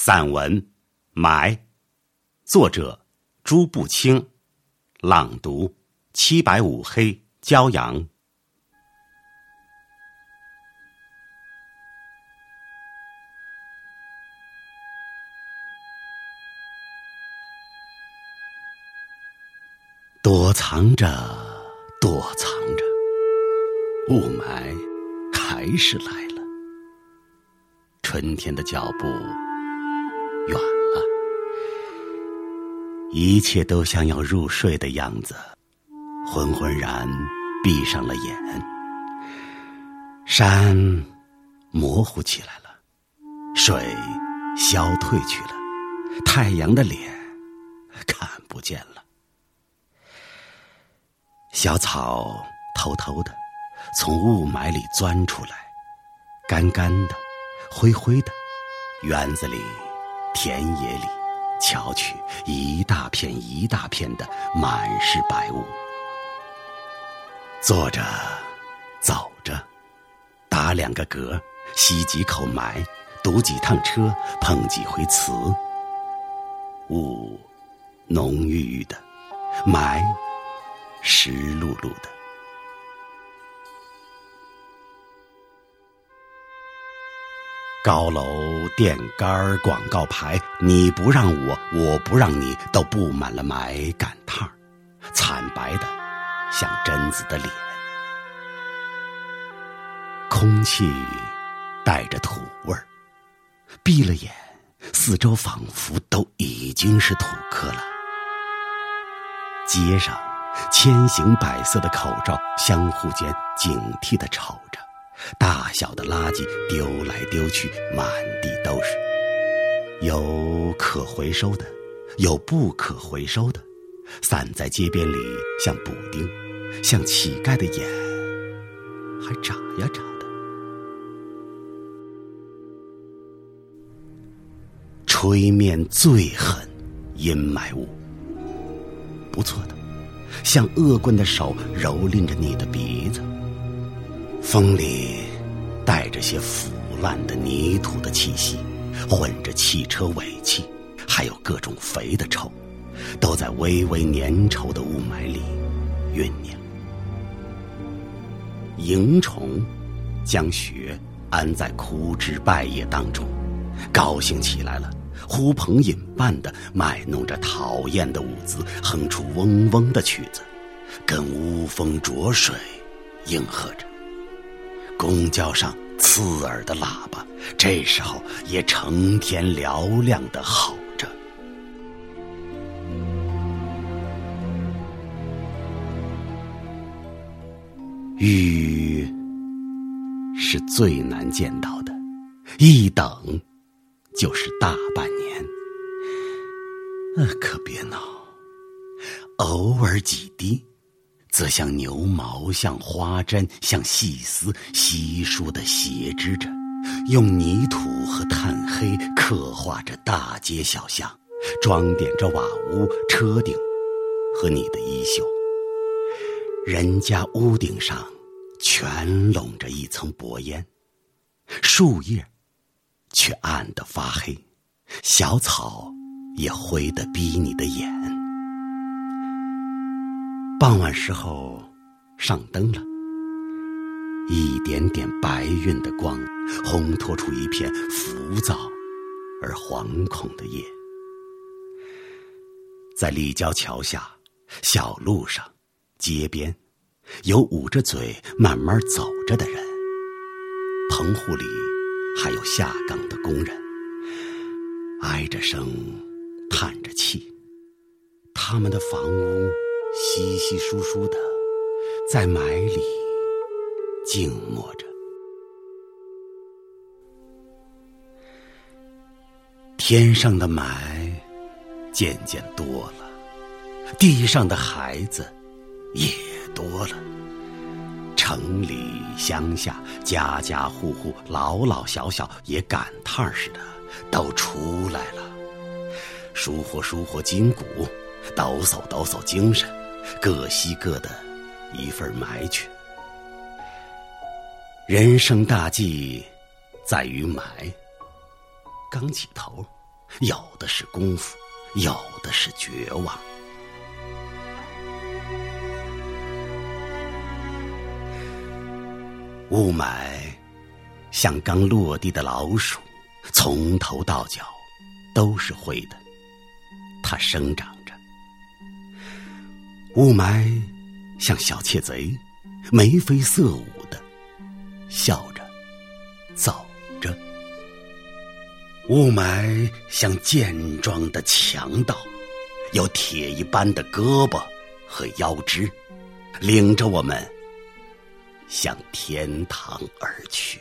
散文《埋》，作者朱步青，朗读七百五黑骄阳。躲藏着，躲藏着，雾霾还是来了。春天的脚步远了，一切都像要入睡的样子，浑浑然闭上了眼。山模糊起来了，水消退去了，太阳的脸看不见了。小草偷偷的从雾霾里钻出来，干干的，灰灰的。园子里、田野里，瞧去，一大片一大片的，满是白雾。坐着，走着，打两个嗝，吸几口霾，堵几趟车，碰几回瓷。雾浓郁郁的，霾。湿漉漉的，高楼、电杆、广告牌，你不让我，我不让你，都布满了霾赶趟惨白的像贞子的脸。空气带着土味儿，闭了眼，四周仿佛都已经是土坷了。街上。千形百色的口罩，相互间警惕的瞅着，大小的垃圾丢来丢去，满地都是。有可回收的，有不可回收的，散在街边里，像补丁，像乞丐的眼，还眨呀眨的。吹面最狠，阴霾雾，不错的。像恶棍的手蹂躏着你的鼻子，风里带着些腐烂的泥土的气息，混着汽车尾气，还有各种肥的臭，都在微微粘稠的雾霾里酝酿。蝇虫将穴安在枯枝败叶当中，高兴起来了。呼朋引伴的卖弄着讨厌的舞姿，哼出嗡嗡的曲子，跟乌风浊水应和着。公交上刺耳的喇叭，这时候也成天嘹亮的吼着。雨是最难见到的，一等。就是大半年，呃，可别闹。偶尔几滴，则像牛毛，像花针，像细丝，稀疏的斜织着，用泥土和炭黑刻画着大街小巷，装点着瓦屋、车顶和你的衣袖。人家屋顶上全笼着一层薄烟，树叶。却暗得发黑，小草也灰得逼你的眼。傍晚时候，上灯了，一点点白晕的光，烘托出一片浮躁而惶恐的夜。在立交桥下、小路上、街边，有捂着嘴慢慢走着的人。棚户里。还有下岗的工人，唉着声，叹着气，他们的房屋稀稀疏疏的，在霾里静默着。天上的霾渐渐多了，地上的孩子也多了。城里乡下，家家户户，老老小小，也赶趟似的，都出来了，舒活舒活筋骨，抖擞抖擞精神，各吸各的一份霾去。人生大计在于埋，刚起头，有的是功夫，有的是绝望。雾霾像刚落地的老鼠，从头到脚都是灰的。它生长。雾霾像小窃贼，眉飞色舞的笑着走着。雾霾像健壮的强盗，有铁一般的胳膊和腰肢，领着我们。向天堂而去。